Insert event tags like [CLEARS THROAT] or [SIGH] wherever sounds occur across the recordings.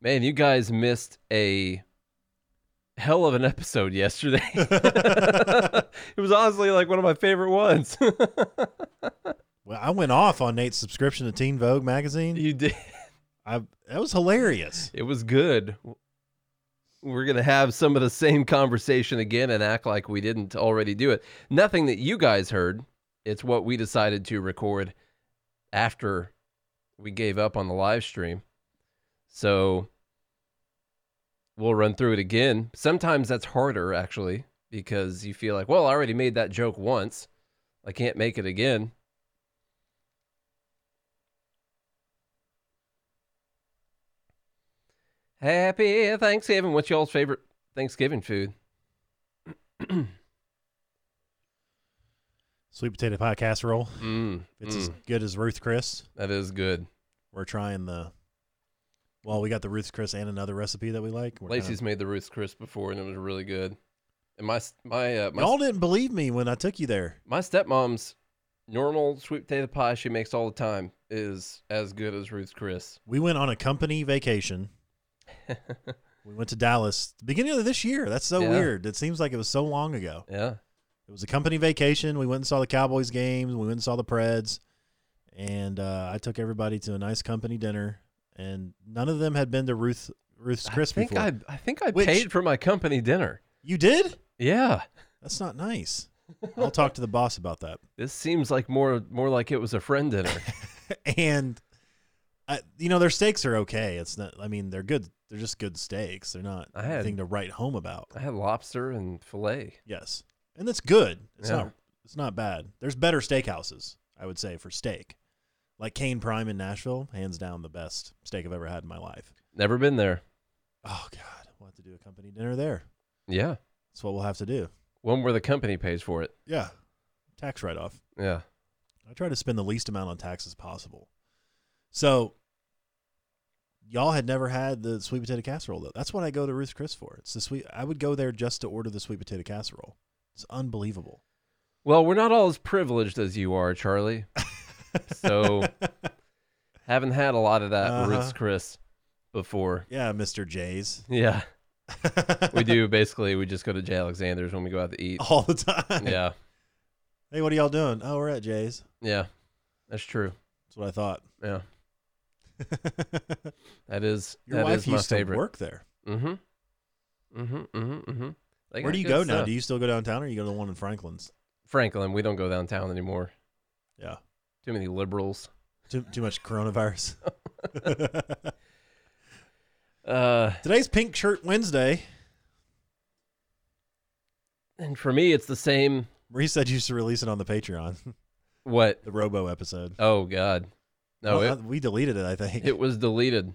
Man, you guys missed a hell of an episode yesterday. [LAUGHS] it was honestly like one of my favorite ones. [LAUGHS] Well, I went off on Nate's subscription to Teen Vogue magazine. you did. I that was hilarious. It was good. We're going to have some of the same conversation again and act like we didn't already do it. Nothing that you guys heard. It's what we decided to record after we gave up on the live stream. So we'll run through it again. Sometimes that's harder, actually, because you feel like, well, I already made that joke once. I can't make it again. Happy Thanksgiving. What's y'all's favorite Thanksgiving food? [CLEARS THROAT] Sweet potato pie casserole. Mm, It's mm, as good as Ruth Chris. that is good. We're trying the. Well, we got the Ruth's Chris and another recipe that we like. We're Lacey's made the Ruth's Chris before, and it was really good. And my s- my uh, my, Y'all didn't believe me when I took you there. my stepmom's normal sweet potato pie she makes all the time is as good as Ruth's Chris. We went on a company vacation. [LAUGHS] We went to Dallas the beginning of this year. That's so Yeah. weird. It seems like it was so long ago. yeah, It was a company vacation. We went and saw the Cowboys games. We went and saw the Preds, and uh, I took everybody to a nice company dinner. And none of them had been to Ruth Ruth's Chris I think before. I I think I Which- paid for my company dinner. you did? Yeah, That's not nice. [LAUGHS] I'll talk to the boss about that. this seems like more more like it was a friend dinner. [LAUGHS] and I, you know their steaks are okay. It's not. I mean, they're good. They're just good steaks. They're not I had- anything to write home about. I had lobster and fillet. Yes, and that's good. It's Yeah. not. It's not bad. There's better steakhouses, I would say, for steak. Like Kayne Prime in Nashville, hands down the best steak I've ever had in my life. Never been there. Oh God, we'll have to do a company dinner there. Yeah, That's what we'll have to do. one where the company pays for it. Yeah, tax write off. Yeah. I try to spend the least amount on taxes possible. So, y'all had never had the sweet potato casserole though. That's what I go to Ruth's Chris for. It's the sweet. I would go there just to order the sweet potato casserole. It's unbelievable. Well, we're not all as privileged as you are, Charlie. [LAUGHS] So haven't had a lot of that Uh-huh. Ruth's Chris before. yeah, Mister J's. Yeah, [LAUGHS] we do. Basically, we just go to J. Alexander's when we go out to eat. all the time. Yeah, Hey, what are y'all doing? Oh, we're at Jay's. yeah, that's true. That's what I thought. Yeah, [LAUGHS] that is Your that wife is my used favorite. to work there. Mm-hmm. Mm-hmm. Mm-hmm. Mm-hmm. Where do you go now? Do you still go downtown, or you go to the one in Franklin's? Franklin, we don't go downtown anymore. Yeah, Too many liberals. too too much coronavirus. [LAUGHS] Uh, Today's Pink Shirt Wednesday. and for me, it's the same. Marie said you used to release it on the Patreon, [LAUGHS] What? the Robo episode. Oh God, no! Well, it, uh, we deleted it, I think. It was deleted.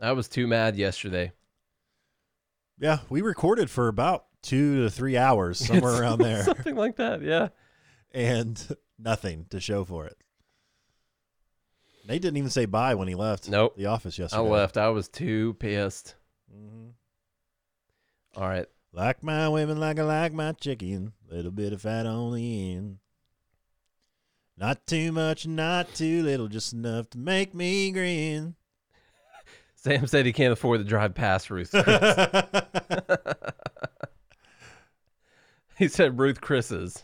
I was too mad yesterday. yeah, we recorded for about two to three hours, somewhere [LAUGHS] around there, Something like that. Yeah. and nothing to show for it. Nate didn't even say bye when he left Nope. the office yesterday. I left. I was too pissed. Mm-hmm. All right. Like my women, like I like my chicken. Little bit of fat on the end. Not too much, not too little, just enough to make me grin. [LAUGHS] Sam said he can't afford to drive past Ruth. [LAUGHS] [LAUGHS] He said Ruth Chris's.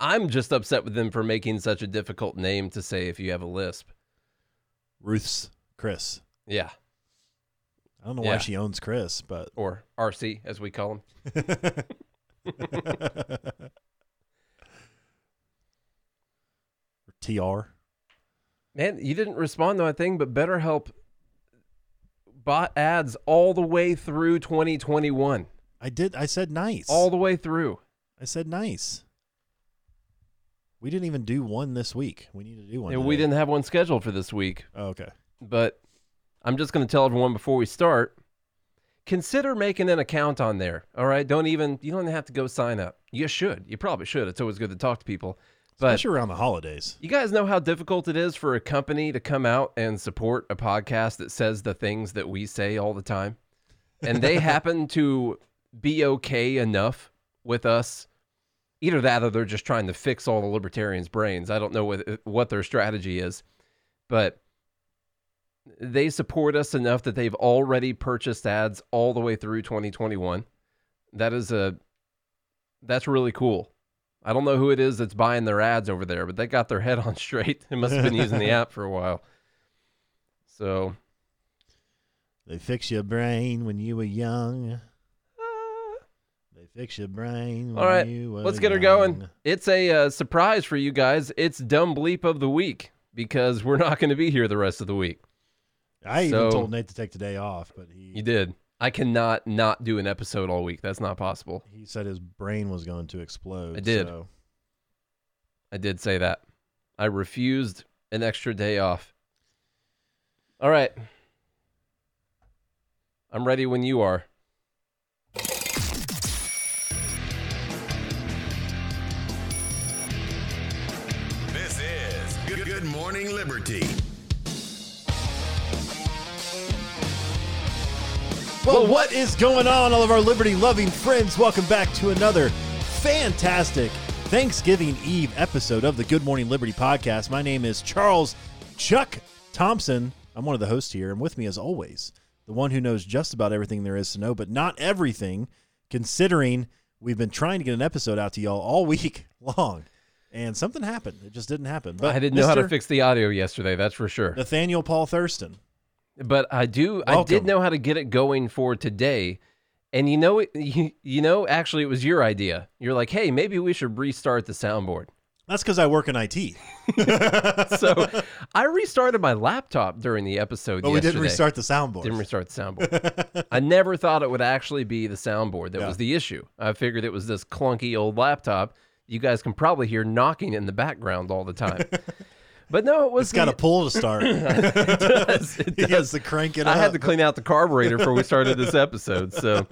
I'm just upset with them for making such a difficult name to say if you have a lisp. Ruth's Chris. Yeah. I don't know Yeah. why she owns Chris, but [LAUGHS] Or RC, as we call him. Or TR. Man, you didn't respond to my thing, but BetterHelp bought ads all the way through 2021. I did. I said nice. All the way through. I said nice. We didn't even do one this week. We need to do one. And we today. didn't have one scheduled for this week, Oh, okay. but I'm just going to tell everyone before we start consider making an account on there. All right. Don't even, you don't have to go sign up. You should. You probably should. It's always good to talk to people. But Especially around the holidays. You guys know how difficult it is for a company to come out and support a podcast that says the things that we say all the time. And they [LAUGHS] happen to be okay enough with us. Either that or they're just trying to fix all the libertarians' brains. I don't know what, what their strategy is. But they support us enough that they've already purchased ads all the way through 2021. That is a that's really cool. I don't know who it is that's buying their ads over there, but they got their head on [LAUGHS] straight. They must have been using the app for a while. So They fix your brain when you were young. Fix your brain All right, let's get her going. It's a uh, surprise for you guys. It's dumb bleep of the week because we're not going to be here the rest of the week. I even told Nate to take the day off, but he You did. I cannot not do an episode all week. That's not possible. he said his brain was going to explode. I did. so- I did say that. I refused an extra day off. All right. I'm ready when you are. 50. Well, what is going on, all of our liberty loving friends? Welcome back to another fantastic Thanksgiving Eve episode of the Good Morning Liberty podcast. My name is Charles Chuck Thompson. I'm one of the hosts here, and with me, as always, the one who knows just about everything there is to know, but not everything, considering we've been trying to get an episode out to y'all all week [LAUGHS] long. And something happened. It just didn't happen. But I didn't know how to fix the audio yesterday, that's for sure. Nathaniel Paul Thurston. But I do I did know how to get it going for today. And you know [LAUGHS] you, you know actually it was your idea. You're like, "Hey, maybe we should restart the soundboard." That's because I work in IT. [LAUGHS] So, I restarted my laptop during the episode But we didn't restart the soundboard. Didn't restart the soundboard. [LAUGHS] I never thought it would actually be the soundboard that Yeah. was the issue. I figured it was this clunky old laptop. You guys can probably hear knocking in the background all the time. [LAUGHS] But no, it was It's got a pull to start. [LAUGHS] it does. It [LAUGHS] he has to crank it I up. had to clean out the carburetor before we started this episode. So,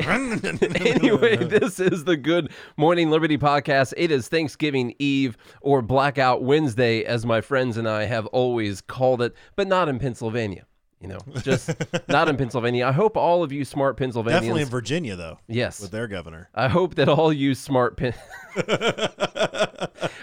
anyway, this is the Good Morning Liberty podcast. It is Thanksgiving Eve or Blackout Wednesday, as my friends and I have always called it, but not in Pennsylvania. You know, just not in Pennsylvania. I hope all of you smart Pennsylvanians. Definitely in Virginia, though, yes. with their governor. I hope that all you smart Pen. [LAUGHS]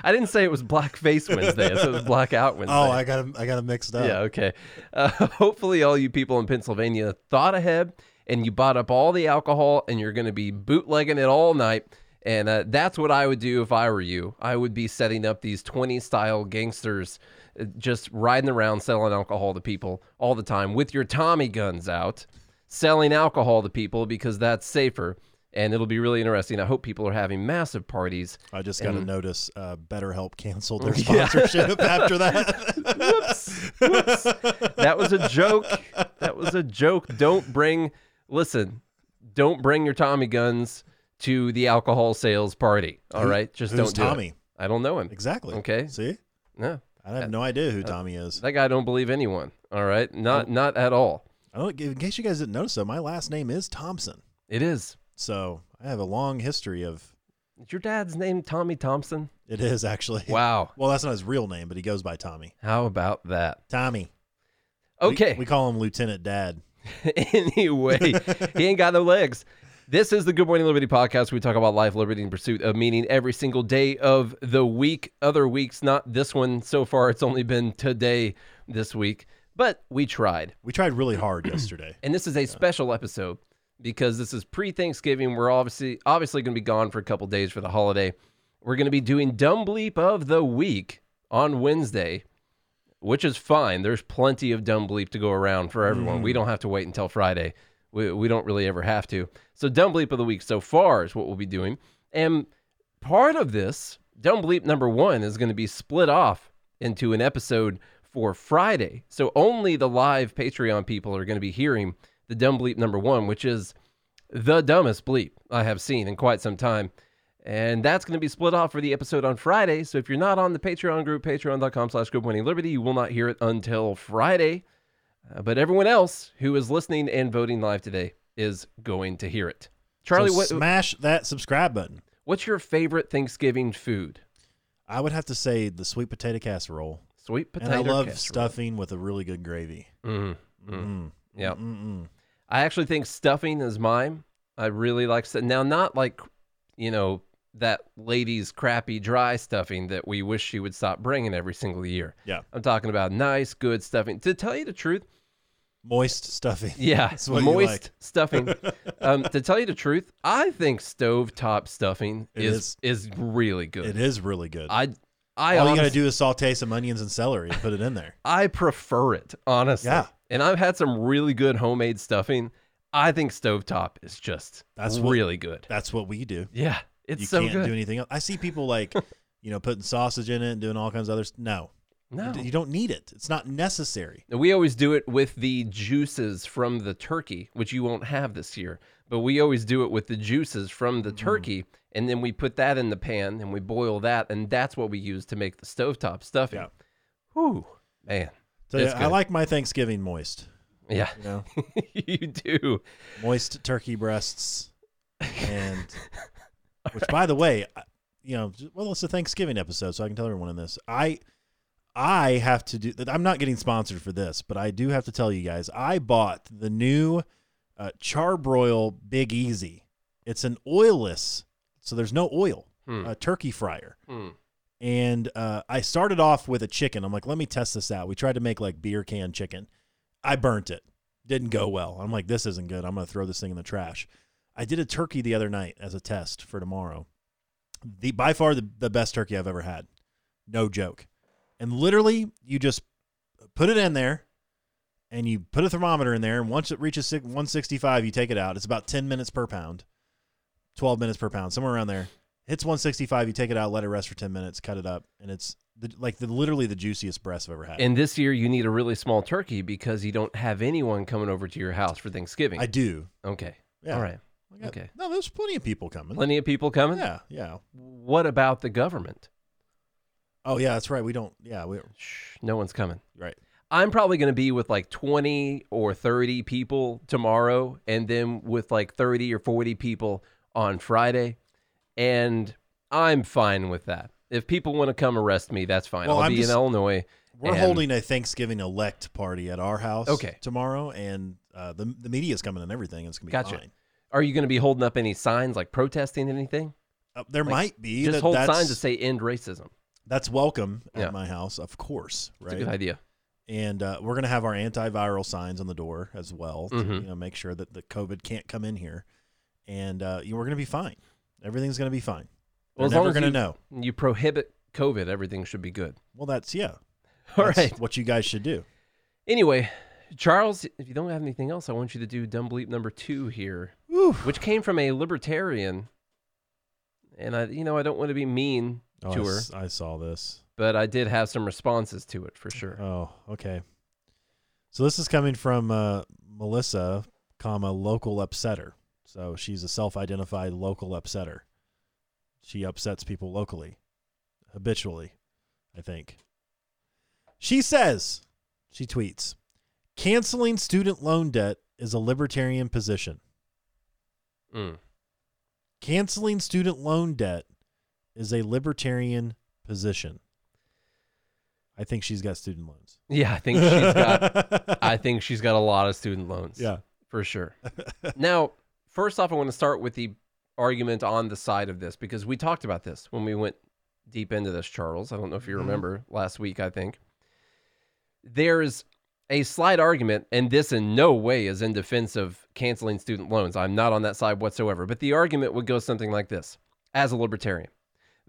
I didn't say it was Blackface Wednesday. I said it was Blackout [LAUGHS] Wednesday. Oh, I got. I got him mixed up. Yeah, okay. Uh, [LAUGHS] hopefully, all you people in Pennsylvania thought ahead and you bought up all the alcohol and you're going to be bootlegging it all night. And uh, that's what I would do if I were you. I would be setting up these 20 style gangsters just riding around selling alcohol to people all the time with your Tommy guns out, selling alcohol to people because that's safer. And it'll be really interesting. I hope people are having massive parties. I just got to notice uh, BetterHelp canceled their [LAUGHS] sponsorship [LAUGHS] after that. Whoops. Whoops. That was a joke. That was a joke. Don't bring, listen, don't bring your Tommy guns to the alcohol sales party. All Who- right, Just who's don't do Tommy? it. I don't know him. exactly. Okay. See, No, I have uh, no idea who uh, Tommy is. that guy don't believe anyone. All right, not Oh. not at all. Oh, I don't, in case you guys didn't notice, though, my last name is Thompson, It is. so I have a long history of. Is your dad's name Tommy Thompson? It is actually. [LAUGHS] Wow. Well, that's not his real name, but he goes by Tommy. How about that? Tommy. We- Okay. We, call him Lieutenant Dad. [LAUGHS] anyway, [LAUGHS] he ain't got no legs. This is the Good Morning Liberty podcast. We talk about life, liberty, and pursuit of meaning every single day of the week. Other weeks, not this one so far. It's only been today this week, but we tried. We tried really hard [CLEARS THROAT] yesterday. And this is a special episode because this is pre-Thanksgiving. We're obviously obviously going to be gone for a couple days for the holiday. We're going to be doing dumb bleep of the week on Wednesday, which is fine. There's plenty of dumb bleep to go around for everyone. We mm. don't have to wait until Friday. We, we don't really ever have to. So dumb bleep of the week so far is what we'll be doing. And part of this dumb bleep number one is going to be split off into an episode for Friday. So only the live Patreon people are going to be hearing the dumb bleep number one, which is the dumbest bleep I have seen in quite some time. And that's going to be split off for the episode on Friday. So if you're not on the Patreon group, patreon.com slash good morning liberty, you will not hear it until Friday. Uh, but everyone else who is listening and voting live today is going to hear it. Charlie, so what, smash that subscribe button. what's your favorite Thanksgiving food? I would have to say the sweet potato casserole. Sweet potato and I love casserole. stuffing with a really good gravy. Mhm, mm. Mm. Yeah. I actually think stuffing is mine. I really like stu- now not like you know that lady's crappy dry stuffing that we wish she would stop bringing every single year. Yeah. I'm talking about nice, good stuffing. To tell you the truth, Moist stuffing. Yeah, [LAUGHS] what moist like. stuffing. [LAUGHS] um, to tell you the truth, I think stovetop stuffing It is, is really good. It is really good. I I All you got to do is saute some onions and celery and put it in there. [LAUGHS] I prefer it honestly. Yeah. and I've had some really good homemade stuffing. I think stovetop is just That's what- really good. That's what we do. Yeah, it's you so can't good. do anything else. I see people like, you know, putting sausage in it and doing all kinds of other. No, no, you don't need it. It's not necessary. We always do it with the juices from the turkey, which you won't have this year. But we always do it with the juices from Mm-hmm. the turkey, and then we put that in the pan and we boil that, and that's what we use to make the stovetop stuffing. Yeah. Whew, man. So yeah, I like my Thanksgiving moist. Yeah, You know, [LAUGHS] you do. moist turkey breasts, and [LAUGHS] which, by the way, you know, well, it's a Thanksgiving episode, so I can tell everyone in this. I, I have to do. I'm not getting sponsored for this, but I do have to tell you guys. I bought the new uh, Char-Broil Big Easy. It's an oilless, so there's no oil. Hmm. A turkey fryer. Hmm. and uh, I started off with a chicken. I'm like, let me test this out. We tried to make like beer can chicken. I burnt it. Didn't go well. I'm like, this isn't good. I'm gonna throw this thing in the trash. I did a turkey the other night as a test for tomorrow. The by far the, the best turkey I've ever had. No joke. And literally, you just put it in there, and you put a thermometer in there, and once it reaches 165, you take it out. It's about 10 minutes per pound, 12 minutes per pound, somewhere around there hits 165 you take it out let it rest for 10 minutes cut it up and it's the, like the literally the juiciest breast i've ever had And this year you need a really small turkey because you don't have anyone coming over to your house for Thanksgiving. i do okay. yeah All right. Got- okay. no there's plenty of people coming Plenty of people coming. yeah yeah What about the government? Oh yeah that's right we don't yeah we Shh, no one's coming. right I'm probably going to be with like 20 or 30 people tomorrow, and then with like 30 or 40 people on Friday. And I'm fine with that. If people want to come arrest me, that's fine. Well, I'll I'm be just- in Illinois. we're And- holding a thanksgiving elect party at our house Okay. tomorrow and uh, the, the is coming and everything it's gonna be Gotcha. fine Are you going to be holding up any signs like protesting anything? uh, there Like, might be Just that- hold that's, signs to say end racism. That's welcome at Yeah. my house of course It's a right good idea. and uh, we're gonna have our antiviral signs on the door as well to Mhm. you know make sure that the COVID can't come in here, and uh, you we're gonna be fine. Everything's gonna be fine. Well, as They're long never as gonna you, know. you prohibit COVID, everything should be good. Well, that's yeah. [LAUGHS] All That's right. what you guys should do. Anyway, Charles, if you don't have anything else, I want you to do dumb bleep number two here. Which came from a libertarian. And I, you know, I don't want to be mean Oh, to I s- I saw this. but I did have some responses to it for sure. Oh, okay. So this is coming from uh, Melissa, comma local upsetter. So she's a self-identified local upsetter. She upsets people locally, habitually, I think. She says, she tweets, canceling student loan debt is a libertarian position. Mm. Canceling student loan debt is a libertarian position. I think she's got student loans. Yeah, I think she's got. [LAUGHS] I think she's got a lot of student loans. yeah. for sure. [LAUGHS] now, first off, I want to start with the argument on the side of this because we talked about this when we went deep into this, Charles. I don't know if you Mhm. remember last week, I think. There's a slight argument, and this in no way is in defense of canceling student loans. I'm not on that side whatsoever. But the argument would go something like this as a libertarian.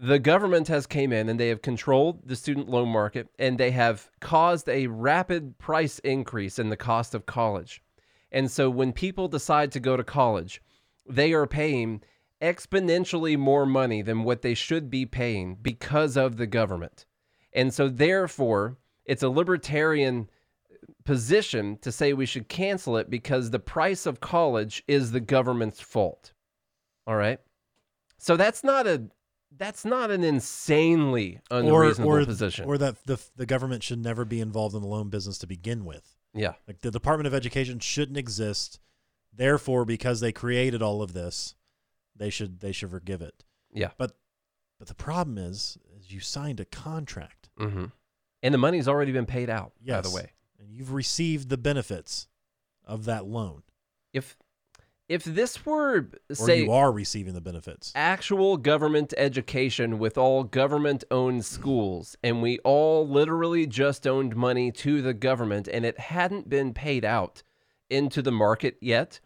The government has came in and they have controlled the student loan market and they have caused a rapid price increase in the cost of college. And so when people decide to go to college, they are paying exponentially more money than what they should be paying because of the government. And so therefore, it's a libertarian position to say we should cancel it because the price of college is the government's fault. All right? So that's not a that's not an insanely unreasonable position. Or that the the government should never be involved in the loan business to begin with. yeah. Like the Department of Education shouldn't exist. Therefore, because they created all of this, they should they should forgive it. Yeah. But but the problem is, is you signed a contract hmm And the money's already been paid out, by the way. and you've received the benefits of that loan. if if this were or say you are receiving the benefits. actual government education with all government owned schools and we all literally just owned money to the government and it hadn't been paid out into the market yet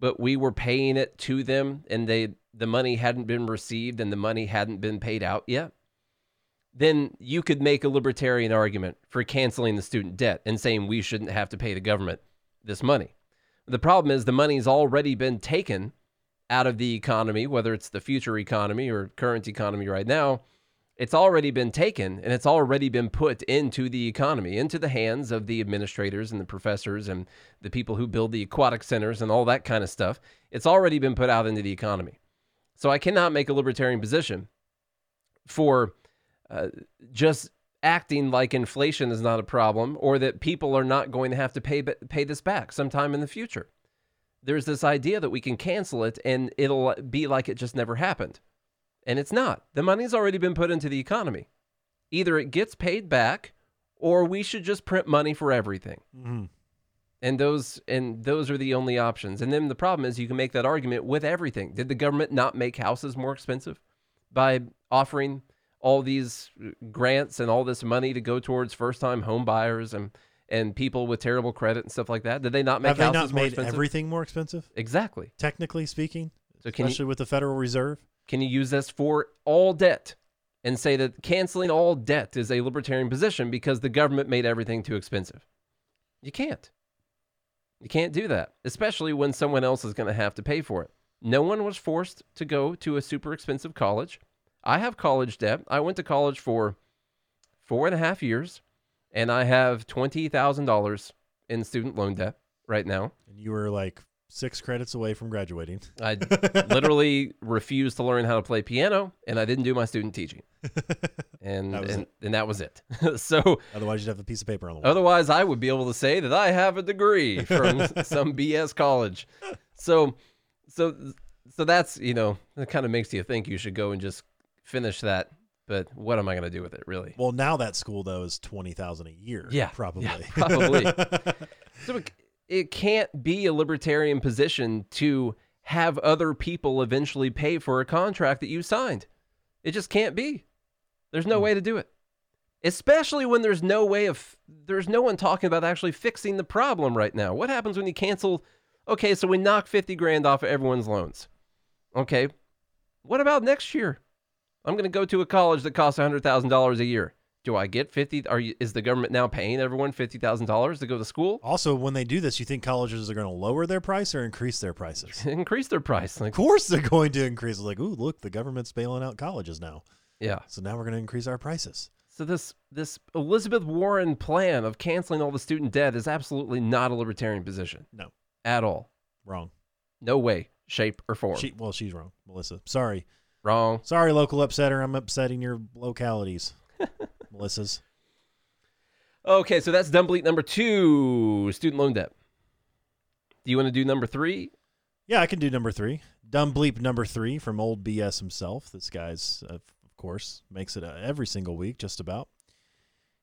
but we were paying it to them and they the money hadn't been received and the money hadn't been paid out yet then you could make a libertarian argument for canceling the student debt and saying we shouldn't have to pay the government this money the problem is the money's already been taken out of the economy, whether it's the future economy or current economy right now, it's already been taken and it's already been put into the economy, into the hands of the administrators and the professors and the people who build the aquatic centers and all that kind of stuff. It's already been put out into the economy. So I cannot make a libertarian position for uh, just acting like inflation is not a problem or that people are not going to have to pay pay this back sometime in the future there's this idea that we can cancel it and it'll be like it just never happened. And it's not. The money's already been put into the economy. Either it gets paid back or we should just print money for everything. hmm And those and those are the only options. And then the problem is you can make that argument with everything. Did the government not make houses more expensive by offering all these grants and all this money to go towards first-time home buyers and and people with terrible credit and stuff like that? Did they not make Have they houses not more made expensive? everything more expensive? Exactly. Technically speaking, So can you especially with the Federal Reserve. can you use this for all debt and say that canceling all debt is a libertarian position because the government made everything too expensive? You can't. You can't do that, especially when someone else is going to have to pay for it. No one was forced to go to a super expensive college. I have college debt. I went to college for four and a half years, and I have $20,000 in student loan debt right now. And you were like six credits away from graduating. I [LAUGHS] literally refused to learn how to play piano, and I didn't do my student teaching, [LAUGHS] and That was and, and that was it. [LAUGHS] so Otherwise, you'd have a piece of paper on the wall. otherwise, I would be able to say that I have a degree from some BS college. So so so that's you know that kind of makes you think you should go and just finish that. But what am I going to do with it, really? Well, now that school though is twenty thousand a year. Yeah, probably. yeah, probably. [LAUGHS] [LAUGHS] So it, it can't be a libertarian position to have other people eventually pay for a contract that you signed. It just can't be. There's no hmm. way to do it. Especially when there's no way of there's no one talking about actually fixing the problem right now. What happens when you cancel Okay, so we knock 50 grand off of everyone's loans. Okay. What about next year? I'm going to go to a college that costs $100,000 a year. Do I get 50 are you, is the government now paying everyone $50,000 to go to school? also, when they do this, you think colleges are going to lower their price or increase their prices? [LAUGHS] Increase their price. Like of course, they're going to increase. It's like, ooh, look, the government's bailing out colleges now, yeah. so now we're going to increase our prices. So this this Elizabeth Warren plan of canceling all the student debt is absolutely not a libertarian position. No. At all. Wrong. No way, shape, or form. She, well, she's wrong, Melissa. Sorry, Wrong. sorry, local upsetter. I'm upsetting your localities, [LAUGHS] Melissa's. Okay, so that's dumb bleat number two, student loan debt. Do you want to do number three? Yeah, I can do number three. Dumb bleep number three from old BS himself. This guy's, uh, of course, makes it uh, every single week, just about.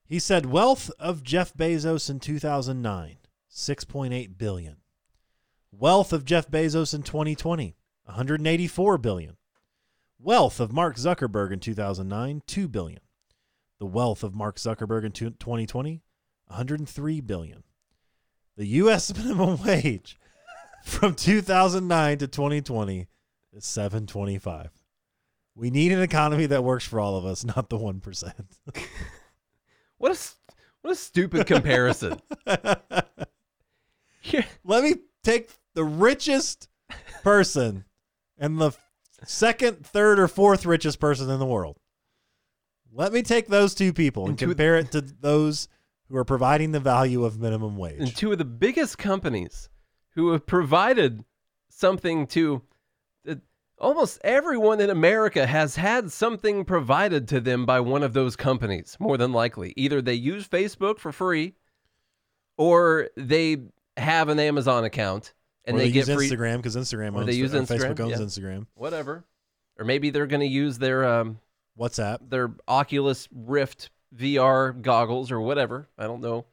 He said, "Wealth of Jeff Bezos in 2009, 6.8 billion. Wealth of Jeff Bezos in 2020, 184 billion. Wealth of Mark Zuckerberg in 2009, 2 billion. The wealth of Mark Zuckerberg in two- 2020, 103 billion. The U.S. [LAUGHS] minimum wage." from 2009 to 2020 is 725. We need an economy that works for all of us, [LAUGHS] not the 1%. [LAUGHS] What a what a stupid comparison. Here- Let me take the richest person and the second, third, or fourth richest person in the world. Let me take those two people and And compare it to those who are providing the value of minimum wage. and two of the biggest companies who have provided something to that almost everyone in America has had something provided to them by one of those companies, more than likely. Either they use Facebook for free or they have an Amazon account and or they, they, get use free Instagram because Instagram owns they use or Instagram, Facebook owns yeah. Instagram. whatever. Or maybe they're going to use their um, WhatsApp. their Oculus Rift VR goggles or whatever. I don't know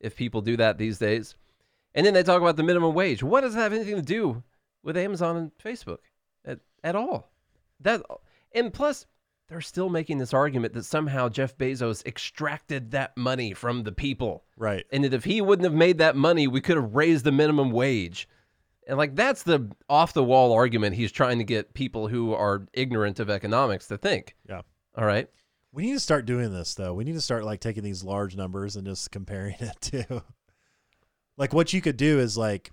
if people do that these days. And then they talk about the minimum wage. What does that have anything to do with Amazon and Facebook at, at all. That and plus they're still making this argument that somehow Jeff Bezos extracted that money from the people. Right. And that if he wouldn't have made that money, we could have raised the minimum wage. And like that's the off the wall argument he's trying to get people who are ignorant of economics to think. Yeah. All right. We need to start doing this though. We need to start like taking these large numbers and just comparing [LAUGHS] it to like what you could do is like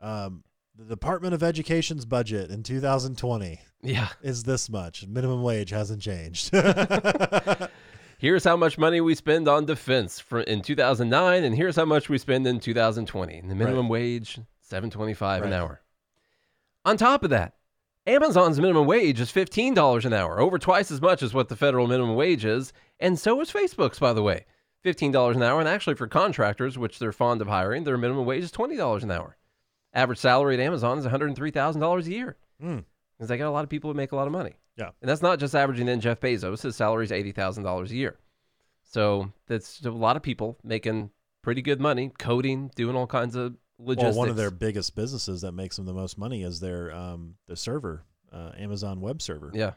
um the Department of Education's budget in 2020 Yeah. is this much. Minimum wage hasn't changed. [LAUGHS] Here's how much money we spend on defense for in 2009 and here's how much we spend in 2020. And the minimum wage 7.25 an Right. hour. On top of that, Amazon's minimum wage is $15 an hour, over twice as much as what the federal minimum wage is, and so is Facebook's by the way. $15 an hour and actually for contractors, which they're fond of hiring, their minimum wage is $20 an hour. Average salary at Amazon is $103,000 a year. Hmm. Because they got a lot of people who make a lot of money. Yeah. And that's not just averaging in Jeff Bezos. His salary is $80,000 a year. So that's a lot of people making pretty good money, coding, doing all kinds of logistics. well, one of their biggest businesses that makes them the most money is their um the server, uh, Amazon web server. Yeah.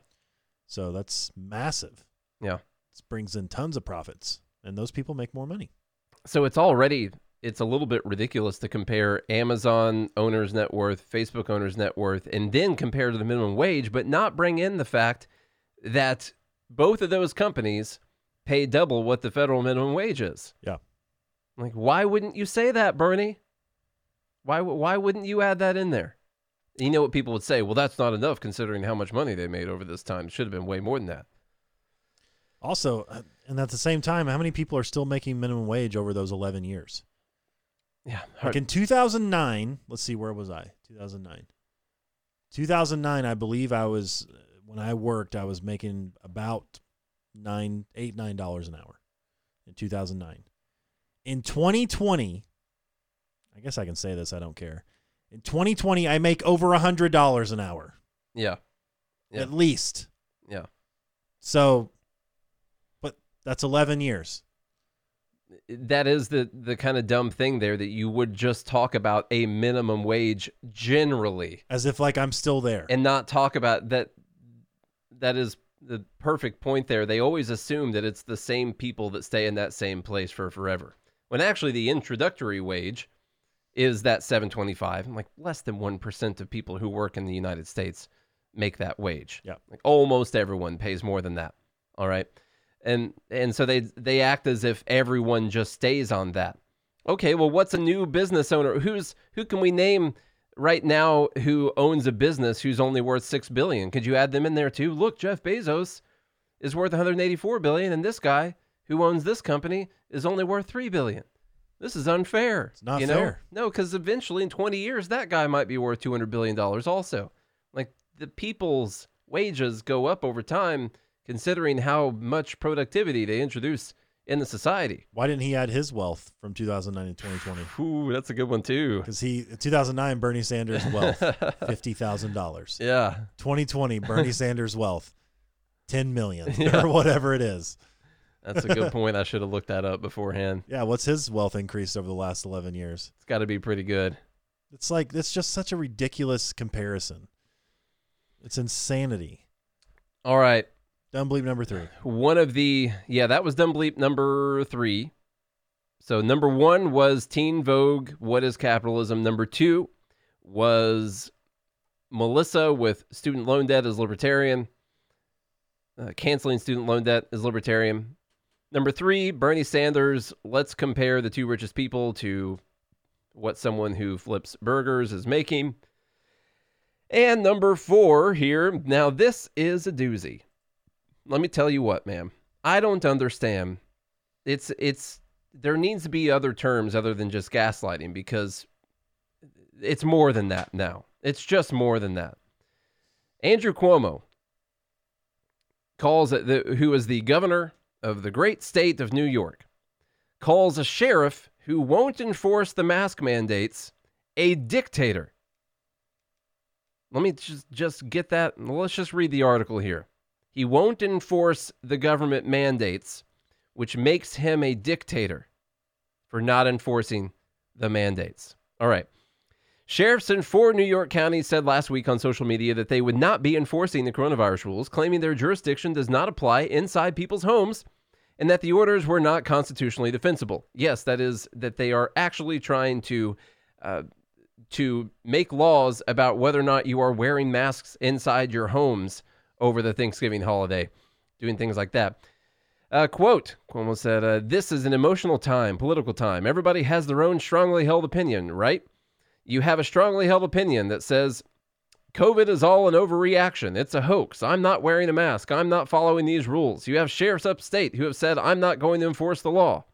So that's massive. Yeah. This brings in tons of profits and those people make more money. So it's already it's a little bit ridiculous to compare Amazon owners' net worth, Facebook owners' net worth, and then compare to the minimum wage, but not bring in the fact that both of those companies pay double what the federal minimum wage is. Yeah. Like, why wouldn't you say that, Bernie? Why why wouldn't you add that in there? You know what people would say? Well, that's not enough considering how much money they made over this time. It should have been way more than that. Also, uh, and at the same time, how many people are still making minimum wage over those 11 years? Yeah. Like in 2009, let's see, where was I? 2009. 2009, I believe I was, when I worked, I was making about nine, eight, nine dollars an hour in 2009. In 2020, I guess I can say this, I don't care. In 2020, I make over a hundred dollars an hour, yeah. Yeah. at least. Yeah. So, but that's 11 years. that is the the kind of dumb thing there that you would just talk about a minimum wage generally As if like I'm still there. and not talk about that that is the perfect point there they always assume that it's the same people that stay in that same place for forever when actually the introductory wage is that 725 and like less than 1% of people who work in the United States make that wage. Yeah. like almost everyone pays more than that. All right? And and so they they act as if everyone just stays on that. Okay well what's a new business owner? Who's who can we name right now who owns a business who's only worth 6 billion? Could you add them in there too? Look jeff bezos is worth 184 billion and this guy who owns this company is only worth 3 billion this is unfair It's not you know? fair. no because eventually in 20 years that guy might be worth 200 billion dollars also like the people's wages go up over time considering how much productivity they introduce in the society. Why didn't he add his wealth from 2009 to 2020? [LAUGHS] Ooh, that's a good one too. Because he 2009 Bernie Sanders wealth [LAUGHS] fifty thousand dollars. Yeah. 2020 Bernie [LAUGHS] Sanders wealth ten million Yeah. or whatever it is. That's a good [LAUGHS] point. I should have looked that up beforehand. Yeah, what's his wealth increased over the last 11 years? It's got to be pretty good. It's like it's just such a ridiculous comparison. It's insanity. All right. Dumb bleep number three. One of the, yeah, that was Dumb Bleep number three. So number one was Teen Vogue, What is Capitalism? Number two was Melissa with Student Loan Debt as Libertarian. Uh, canceling student loan debt is Libertarian. Number three, Bernie Sanders. Let's compare the two richest people to what someone who flips burgers is making. And number four here. Now, this is a doozy. Let me tell you what, ma'am. I don't understand. It's it's there needs to be other terms other than just gaslighting because it's more than that now. It's just more than that. Andrew Cuomo calls it the, who is the governor of the great state of New York calls a sheriff who won't enforce the mask mandates a dictator. Let me just just get that. Let's just read the article here. He won't enforce the government mandates, which makes him a dictator for not enforcing the mandates. All right. Sheriffs in four New York counties said last week on social media that they would not be enforcing the coronavirus rules, claiming their jurisdiction does not apply inside people's homes and that the orders were not constitutionally defensible. Yes, that is that they are actually trying to uh, to make laws about whether or not you are wearing masks inside your homes over the Thanksgiving holiday, doing things like that. Uh, quote Cuomo said, uh, This is an emotional time, political time. Everybody has their own strongly held opinion, right? You have a strongly held opinion that says COVID is all an overreaction. It's a hoax. I'm not wearing a mask. I'm not following these rules. You have sheriffs upstate who have said, I'm not going to enforce the law.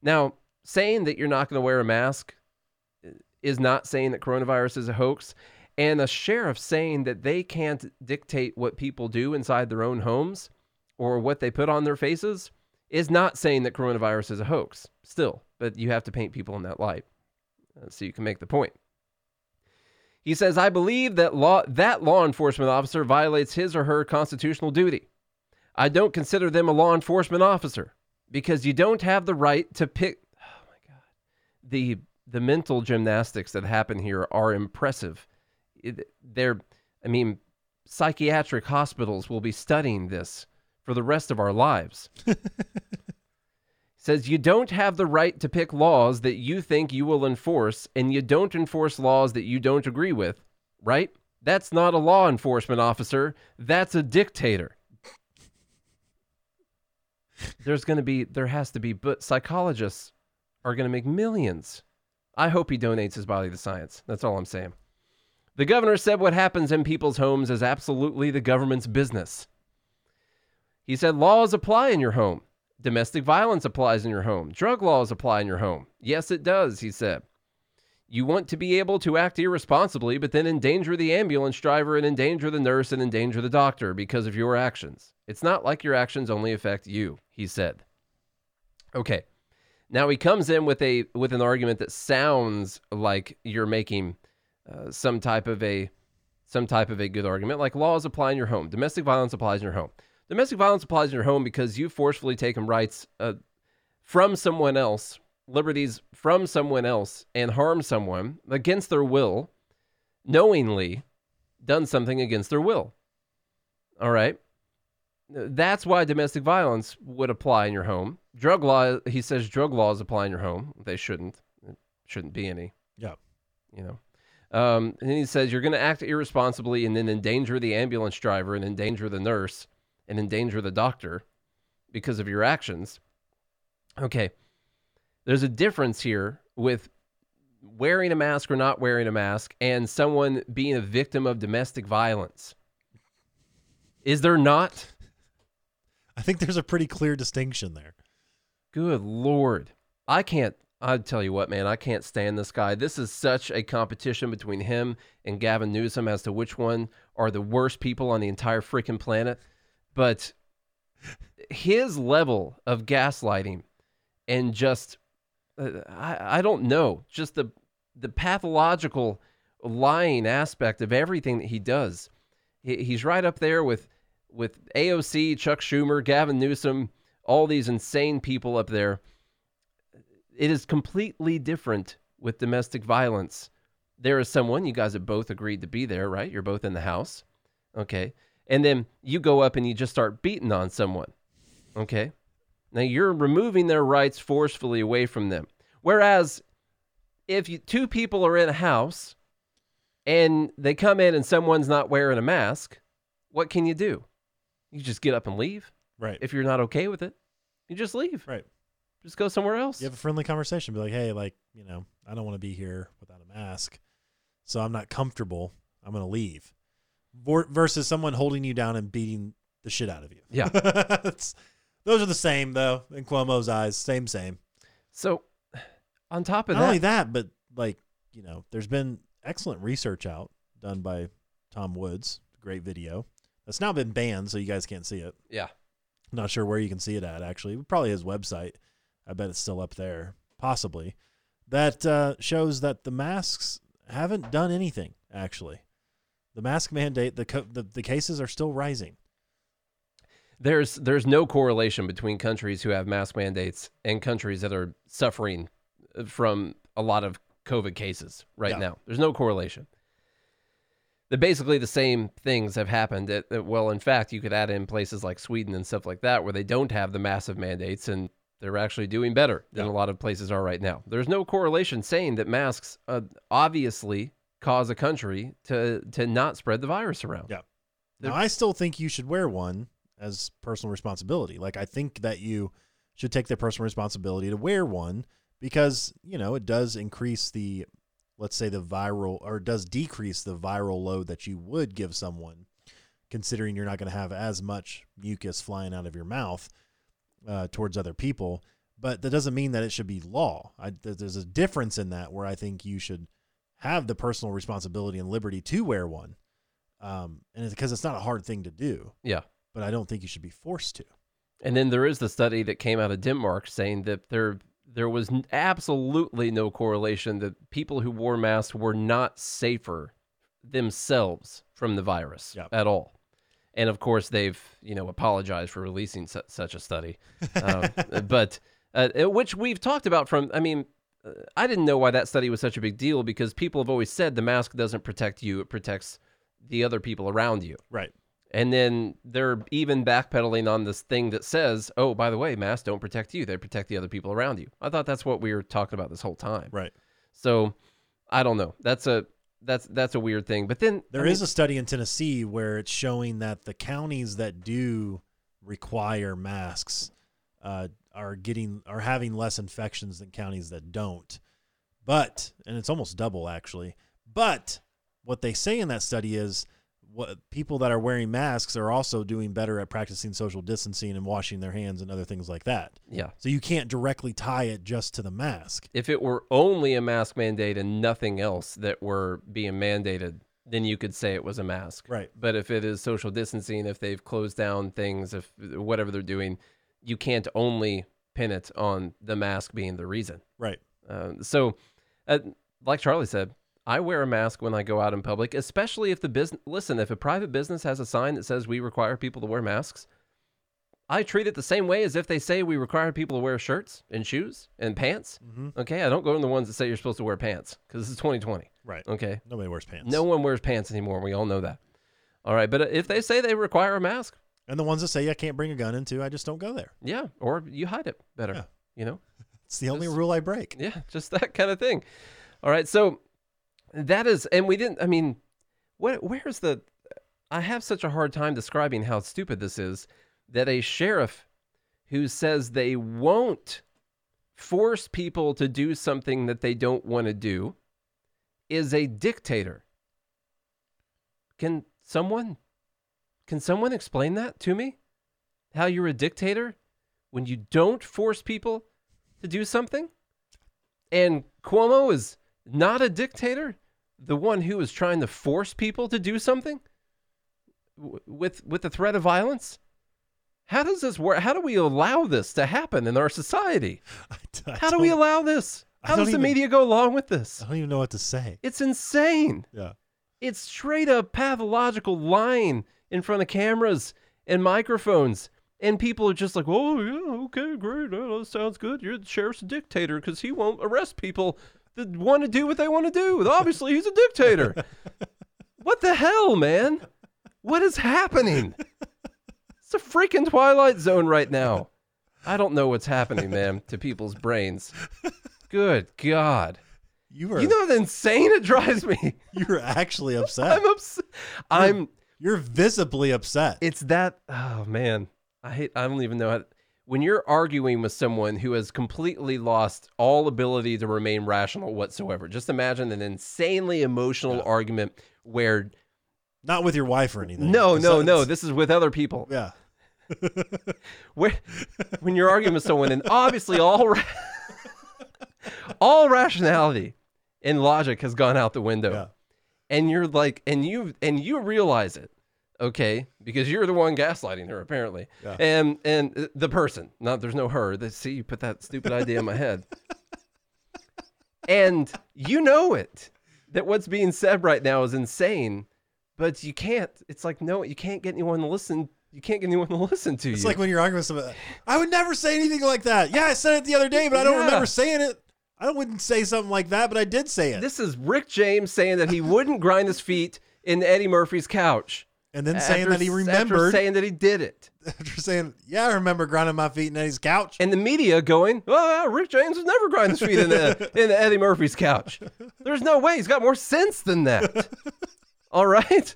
Now, saying that you're not going to wear a mask is not saying that coronavirus is a hoax. And a sheriff saying that they can't dictate what people do inside their own homes or what they put on their faces is not saying that coronavirus is a hoax, still. But you have to paint people in that light uh, Uh, so you can make the point. He says, I believe that law that law enforcement officer violates his or her constitutional duty. I don't consider them a law enforcement officer because you don't have the right to pick oh my god. The the mental gymnastics that happen here are impressive. They're I mean, psychiatric hospitals will be studying this for the rest of our lives [LAUGHS] says you don't have the right to pick laws that you think you will enforce and you don't enforce laws that you don't agree with, right? That's not a law enforcement officer, that's a dictator. There's going to be there has to be but psychologists are going to make millions. I hope he donates his body to science. That's all I'm saying. The governor said what happens in people's homes is absolutely the government's business. He said laws apply in your home. Domestic violence applies in your home. Drug laws apply in your home. Yes, it does, he said. You want to be able to act irresponsibly, but then endanger the ambulance driver and endanger the nurse and endanger the doctor because of your actions. It's not like your actions only affect you, he said. Okay. Now he comes in with a with an argument that sounds like you're making uh, some type of a some type of a good argument, like laws apply in your home, domestic violence applies in your home. Domestic violence applies in your home because you forcefully taken rights uh, from someone else, liberties from someone else, and harm someone against their will, knowingly done something against their will. All right. That's why domestic violence would apply in your home. Drug law, he says drug laws apply in your home. They shouldn't. It shouldn't be any. Yeah. You know. Um, and he says you're going to act irresponsibly and then endanger the ambulance driver and endanger the nurse and endanger the doctor because of your actions. Okay. There's a difference here with wearing a mask or not wearing a mask and someone being a victim of domestic violence. Is there not? I think there's a pretty clear distinction there. Good Lord. I can't, i tell you what, man, I can't stand this guy. This is such a competition between him and Gavin Newsom as to which one are the worst people on the entire freaking planet but his level of gaslighting and just uh, I, I don't know just the the pathological lying aspect of everything that he does. He, he's right up there with with AOC Chuck Schumer Gavin Newsom all these insane people up there. It is completely different with domestic violence. There is someone you guys have both agreed to be there right? You're both in the house. Okay and then you go up and you just start beating on someone. Okay? Now you're removing their rights forcefully away from them. Whereas if you, two people are in a house and they come in and someone's not wearing a mask, what can you do? You just get up and leave. Right. If you're not okay with it, you just leave. Right. Just go somewhere else. You have a friendly conversation. Be like, hey, like, you know, I don't want to be here without a mask. So I'm not comfortable. I'm going to leave versus someone holding you down and beating the shit out of you. Yeah. [LAUGHS] those are the same though in Cuomo's eyes. Same, same. So on top of Not that, only that, but like, you know, there's been excellent research out done by Tom Woods, great video. That's now been banned, so you guys can't see it. yeah, Not sure where you can see it at actually. Probably his website. I bet it's still up there. Possibly. That uh, shows that the masks haven't done anything, actually. The mask mandate, the, co- the the cases are still rising. there's there's no correlation between countries who have mask mandates and countries that are suffering from a lot of COVID cases right Yeah. now. There's no correlation. The basically the same things have happened. At, at- well, in fact, you could add in places like Sweden and stuff like that where they don't have the massive mandates and they're actually doing better than Yeah. a lot of places are right now. There's no correlation saying that masks uh, obviously cause a country to to not spread the virus around. Yeah. Now, I still think you should wear one as personal responsibility. Like, I think that you should take the personal responsibility to wear one because, you know, it does increase the, let's say, the viral, or it does decrease the viral load that you would give someone, considering you're not going to have as much mucus flying out of your mouth uh, towards other people. But that doesn't mean that it should be law. I, there's a difference in that where I think you should have the personal responsibility and liberty to wear one um, and it's because it's not a hard thing to do. Yeah. But I don't think you should be forced to. And then there is the study that came out of Denmark saying that there there was absolutely no correlation that people who wore masks were not safer themselves from the virus Yep. at all. And of course, they've you know apologized for releasing su- such a study, [LAUGHS] um, but uh, which we've talked about. From I mean, uh, I didn't know why that study was such a big deal because people have always said the mask doesn't protect you; it protects the other people around you. Right. And then they're even backpedaling on this thing that says, "Oh, by the way, masks don't protect you; they protect the other people around you." I thought that's what we were talking about this whole time. Right. So, I don't know. That's a that's that's a weird thing. But then There is a study in Tennessee where it's showing that the counties that do require masks uh, are getting are having less infections than counties that don't. But and it's almost double actually. But what they say in that study is what people that are wearing masks are also doing better at practicing social distancing and washing their hands and other things like that. yeah. So you can't directly tie it just to the mask. If it were only a mask mandate and nothing else that were being mandated, then you could say it was a mask. Right. But if it is social distancing, if they've closed down things, if whatever they're doing, you can't only pin it on the mask being the reason. Right. Uh, so, uh, like Charlie said, I wear a mask when I go out in public, especially if the business. Listen, if a private business has a sign that says we require people to wear masks, I treat it the same way as if they say we require people to wear shirts and shoes and pants. Mhm. Okay, I don't go in the ones that say you're supposed to wear pants because this is 2020. Right. Okay, Nobody wears pants. no one wears pants anymore. We all know that. All right, but if they say they require a mask, And the ones that say I can't bring a gun into, I just don't go there. yeah, or you hide it better. Yeah. You know. [LAUGHS] It's the only rule I break. Yeah, just that kind of thing. All right, so that is, and we didn't. I mean, what? Where's the? I have such a hard time describing how stupid this is. That a sheriff who says they won't force people to do something that they don't want to do is a dictator. Can someone? Can someone explain that to me? How you're a dictator when you don't force people to do something? And Cuomo is not a dictator, the one who is trying to force people to do something w- with with the threat of violence. How does this work? How do we allow this to happen in our society? [LAUGHS] I How do we allow this? How does the even- media go along with this? I don't even know what to say. It's insane. Yeah. It's straight up pathological lying in front of cameras and microphones. And people are just like, oh, yeah, okay, great. Oh, that sounds good. You're the sheriff's a dictator because he won't arrest people that want to do what they want to do. Obviously, he's a dictator. [LAUGHS] what the hell, man? What is happening? It's a freaking Twilight Zone right now. I don't know what's happening, man, to people's brains. Good God. You were You know how insane it drives me? [LAUGHS] You're actually upset. [LAUGHS] I'm upset. I'm. You're visibly upset. It's that. Oh man, I hate. I don't even know how. When you're arguing with someone who has completely lost all ability to remain rational whatsoever, just imagine an insanely emotional argument where Not with your wife or anything. no, no, no. This is with other people. Yeah. [LAUGHS] Where when you're arguing with someone and obviously all ra- [LAUGHS] all rationality and logic has gone out the window. Yeah. And you're like and you and you realize it okay because you're the one gaslighting her apparently Yeah. and and uh, the person not there's no her they see you put that stupid idea in my head and you know it that what's being said right now is insane but you can't it's like no you can't get anyone to listen you can't get anyone to listen to It's you It's like when you're arguing with somebody. I would never say anything like that. Yeah, I said it the other day, but I don't Yeah. remember saying it. I wouldn't say something like that, but I did say it. This is Rick James saying that he wouldn't grind his feet in Eddie Murphy's couch. and then saying that he after remembered saying that he did it. [LAUGHS] after saying, "Yeah, I remember grinding my feet in Eddie's couch." And the media going, oh, Rick James has never grinded his feet in the, uh, [LAUGHS] in the Eddie Murphy's couch. There's no way. He's got more sense than that. [LAUGHS] All right?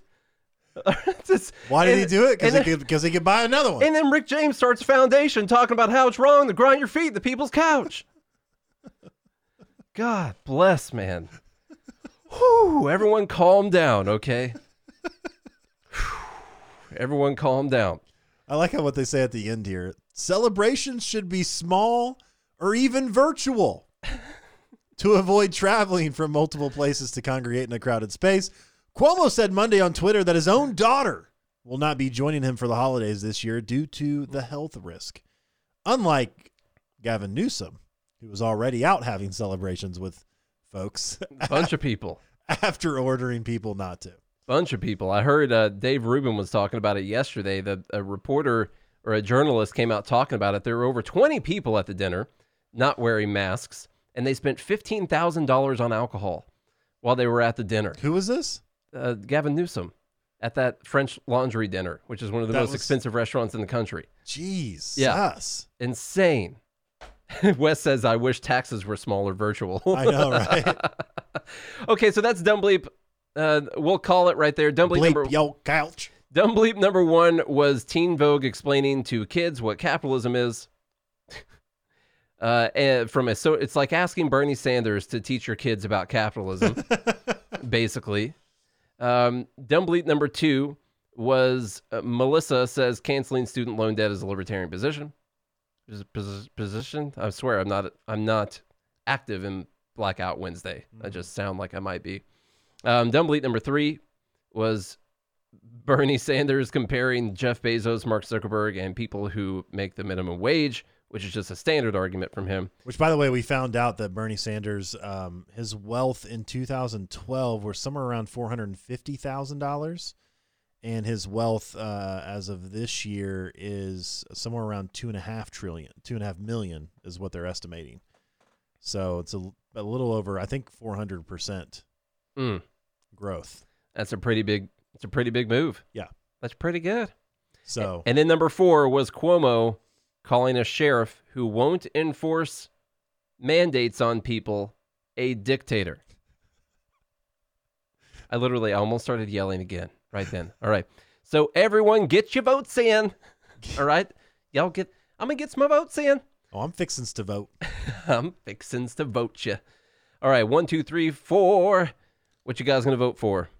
Just- Why did and- he do it? Because he could he could buy another one. And then Rick James starts a foundation talking about how it's wrong to grind your feet in the people's couch. God bless, man. Whew, everyone calm down, okay? Everyone calm down. I like how what they say at the end here. Celebrations should be small or even virtual [LAUGHS] to avoid traveling from multiple places to congregate in a crowded space. Cuomo said Monday on Twitter that his own daughter will not be joining him for the holidays this year due to the health risk. Unlike Gavin Newsom, who was already out having celebrations with folks [LAUGHS] Bunch of people. after ordering people not to. bunch of people. I heard uh, Dave Rubin was talking about it yesterday. The a reporter or a journalist came out talking about it. There were over 20 people at the dinner, not wearing masks, and they spent fifteen thousand dollars on alcohol while they were at the dinner. Who was this? Uh, Gavin Newsom at that French Laundry dinner, which is one of the That most was- expensive restaurants in the country. Jeez. Yeah. Insane. [LAUGHS] Wes says, "I wish taxes were smaller virtual." I know, right? [LAUGHS] okay, so that's dumb bleep. Uh, we'll call it right there. Dumb bleep, Bleep number yo couch. Dumb bleep number one was Teen Vogue explaining to kids what capitalism is. Uh, and from a so it's like asking Bernie Sanders to teach your kids about capitalism, [LAUGHS] basically. Um, dumb bleep number two was uh, Melissa says canceling student loan debt is a libertarian position. Position? I swear I'm not. I'm not active in Blackout Wednesday. I just sound like I might be. Um, dumb bleep number three was Bernie Sanders comparing Jeff Bezos, Mark Zuckerberg, and people who make the minimum wage, which is just a standard argument from him. Which, by the way, we found out that Bernie Sanders, um, his wealth in 2012 was somewhere around four hundred and fifty thousand dollars, and his wealth uh, as of this year is somewhere around two and a half trillion, two and a half million is what they're estimating. So it's a, a little over, I think, four hundred percent Mm, growth. that's a pretty big. It's a pretty big move. Yeah. that's pretty good. So And then number four was Cuomo calling a sheriff who won't enforce mandates on people a dictator. I literally I almost started yelling again right then. All right. So everyone get your votes in. [LAUGHS] All right. Y'all get I'm gonna get some votes in. oh, I'm fixins to vote. [LAUGHS] I'm fixins to vote you. All right, one, two, three, four. What you guys gonna vote for?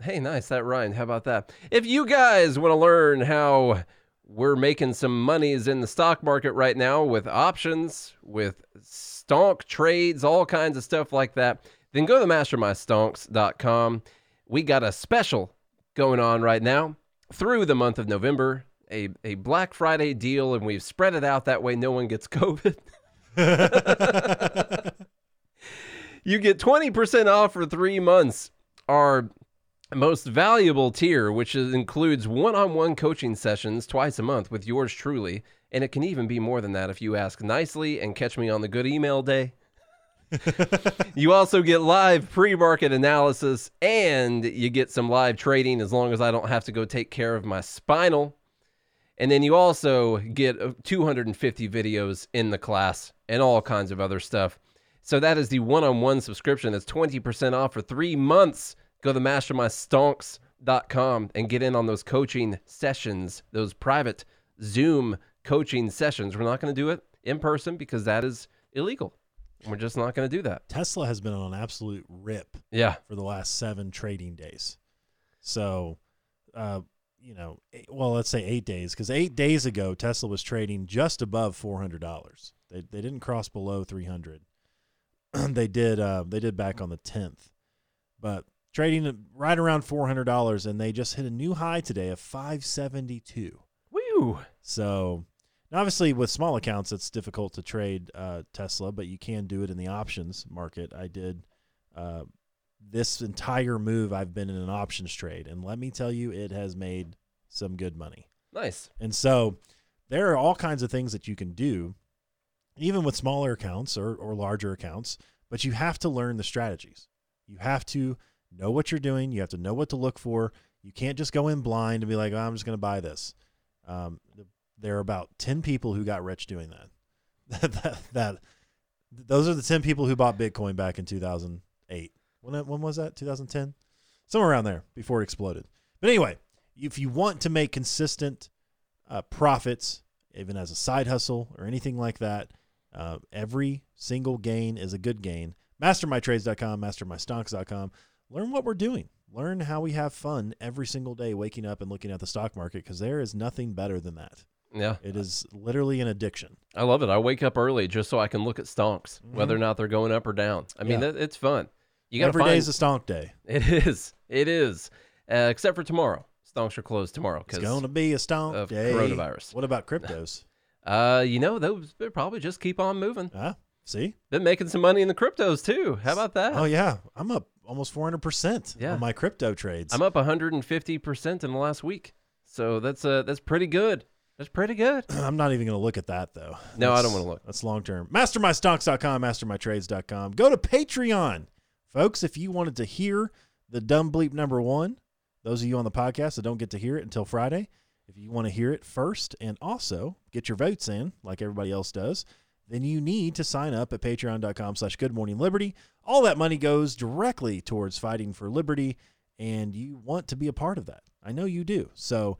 Hey, nice that rhymed. How about that? If you guys want to learn how we're making some monies in the stock market right now with options, with stonk trades, all kinds of stuff like that, then go to mastermystonks.com. We got a special going on right now through the month of November, a, a Black Friday deal, and we've spread it out that way no one gets [LAUGHS] COVID. [LAUGHS] you get 20% off for three months. Our most valuable tier, which is, includes one on one coaching sessions twice a month with yours truly. And it can even be more than that if you ask nicely and catch me on the good email day. You also get live pre market analysis and you get some live trading as long as I don't have to go take care of my spinal. And then you also get uh, 250 videos in the class and all kinds of other stuff. So that is the one-on-one subscription. That's 20% off for three months. Go to mastermystonks.com and get in on those coaching sessions, those private Zoom coaching sessions. We're not going to do it in person because that is illegal. We're just not going to do that. Tesla has been on an absolute rip Yeah. for the last seven trading days. So, uh, you know, eight, well, let's say eight days, because eight days ago Tesla was trading just above four hundred dollars. They they didn't cross below three hundred. [CLEARS THROAT] they did uh, they did back on the tenth, but trading right around four hundred dollars, and they just hit a new high today of five seventy two. Woo. So, and obviously, with small accounts, it's difficult to trade uh, Tesla, but you can do it in the options market. I did uh, this entire move. I've been in an options trade, and let me tell you, it has made some good money. Nice. And so, there are all kinds of things that you can do even with smaller accounts or, or larger accounts, but you have to learn the strategies. You have to know what you're doing. You have to know what to look for. You can't just go in blind and be like, oh, I'm just going to buy this. Um, there are about 10 people who got rich doing [LAUGHS] that. that, that, those are the 10 people who bought Bitcoin back in 2008. When, when was that? 2010? Somewhere around there before it exploded. But anyway, if you want to make consistent uh, profits, even as a side hustle or anything like that, uh, every single gain is a good gain. MasterMyTrades.com, MasterMyStonks.com. Learn what we're doing. Learn how we have fun every single day waking up and looking at the stock market because there is nothing better than that. Yeah. It is literally an addiction. I love it. I wake up early just so I can look at stonks, whether or not they're going up or down. I mean, Mm-hmm. Yeah. that, it's fun. You got Every find day is a stonk day. It is. It is. Uh, except for tomorrow. Stonks are closed tomorrow because It's going to be a stonk of day. coronavirus. What about cryptos? [LAUGHS] uh, you know those they'll probably just keep on moving. huh? See? Been making some money in the cryptos too. How about that? Oh yeah, I'm up almost 400% Yeah. on my crypto trades. I'm up 150 percent in the last week. So that's uh that's pretty good. That's pretty good. [CLEARS THROAT] I'm not even going to look at that though. No, I don't wanna look. That's long term. MasterMyStocks.com, MasterMyTrades.com. Go to Patreon, folks. If you wanted to hear the dumb bleep number one, those of you on the podcast that don't get to hear it until Friday, if you want to hear it first and also get your votes in like everybody else does, then you need to sign up at patreon.com slash good morning liberty. All that money goes directly towards fighting for liberty, and you want to be a part of that. I know you do. So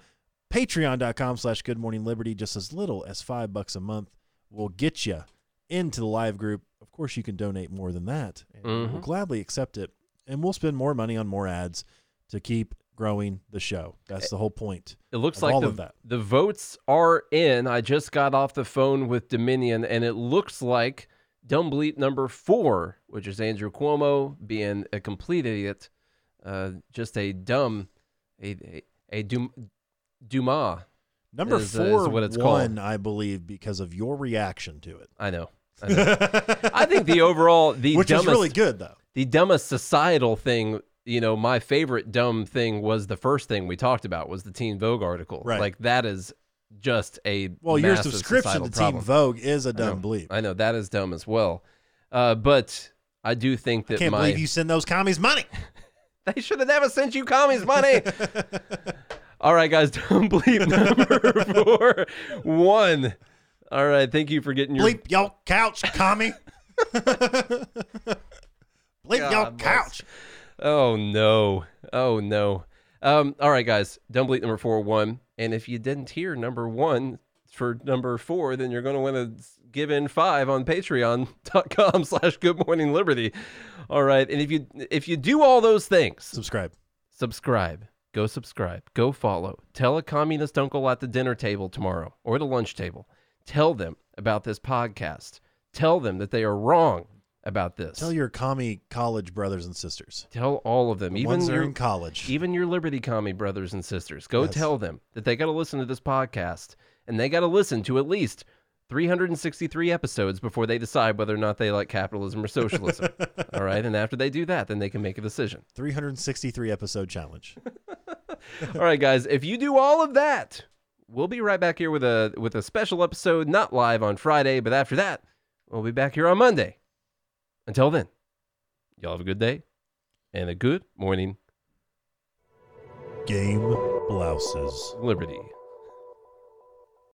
patreon.com slash good morning liberty. Just as little as five bucks a month will get you into the live group. Of course you can donate more than that and we'll gladly accept it. And we'll spend more money on more ads to keep growing the show. That's the whole point It looks like all the, of that. the votes are in. I just got off the phone with Dominion, and it looks like dumb bleep number four, which is Andrew Cuomo being a complete idiot, uh, just a dumb, a a, a Dumas. number Is, uh, is four what it's won i believe because of your reaction to it I know. [LAUGHS] I, know. I think the overall the which dumbest is really good though the dumbest societal thing you know my favorite dumb thing was the first thing we talked about was the teen vogue article Right. like that is just a well your subscription to problem. team vogue is a dumb bleep i know that is dumb as well uh, but i do think that can't my believe you send those commies money [LAUGHS] they should have never sent you commies money [LAUGHS] all right guys [LAUGHS] don't bleep number four one all right thank you for getting your bleep your couch commie [LAUGHS] bleep your God bless. couch Oh no. Oh no. Um, all right, guys. don't bleep number four one. And if you didn't hear number one for number four, then you're gonna want to give in five on patreon.com [LAUGHS] slash good morning liberty. All right. And if you if you do all those things, subscribe subscribe. Go subscribe. Go follow. Tell a communist uncle at the dinner table tomorrow or the lunch table. Tell them about this podcast. Tell them that they are wrong about this. Tell your commie college brothers and sisters. Tell all of them, The even ones your in college. even your Liberty Commie brothers and sisters. Go Yes. tell them that they got to listen to this podcast and they got to listen to at least 363 episodes before they decide whether or not they like capitalism or socialism. [LAUGHS] All right. And after they do that, then they can make a decision. 363 episode challenge. [LAUGHS] [LAUGHS] All right, guys. If you do all of that, we'll be right back here with a with a special episode, not live on Friday, but after that, we'll be back here on Monday. Until then, y'all have a good day and a good morning, Game blouses. Liberty.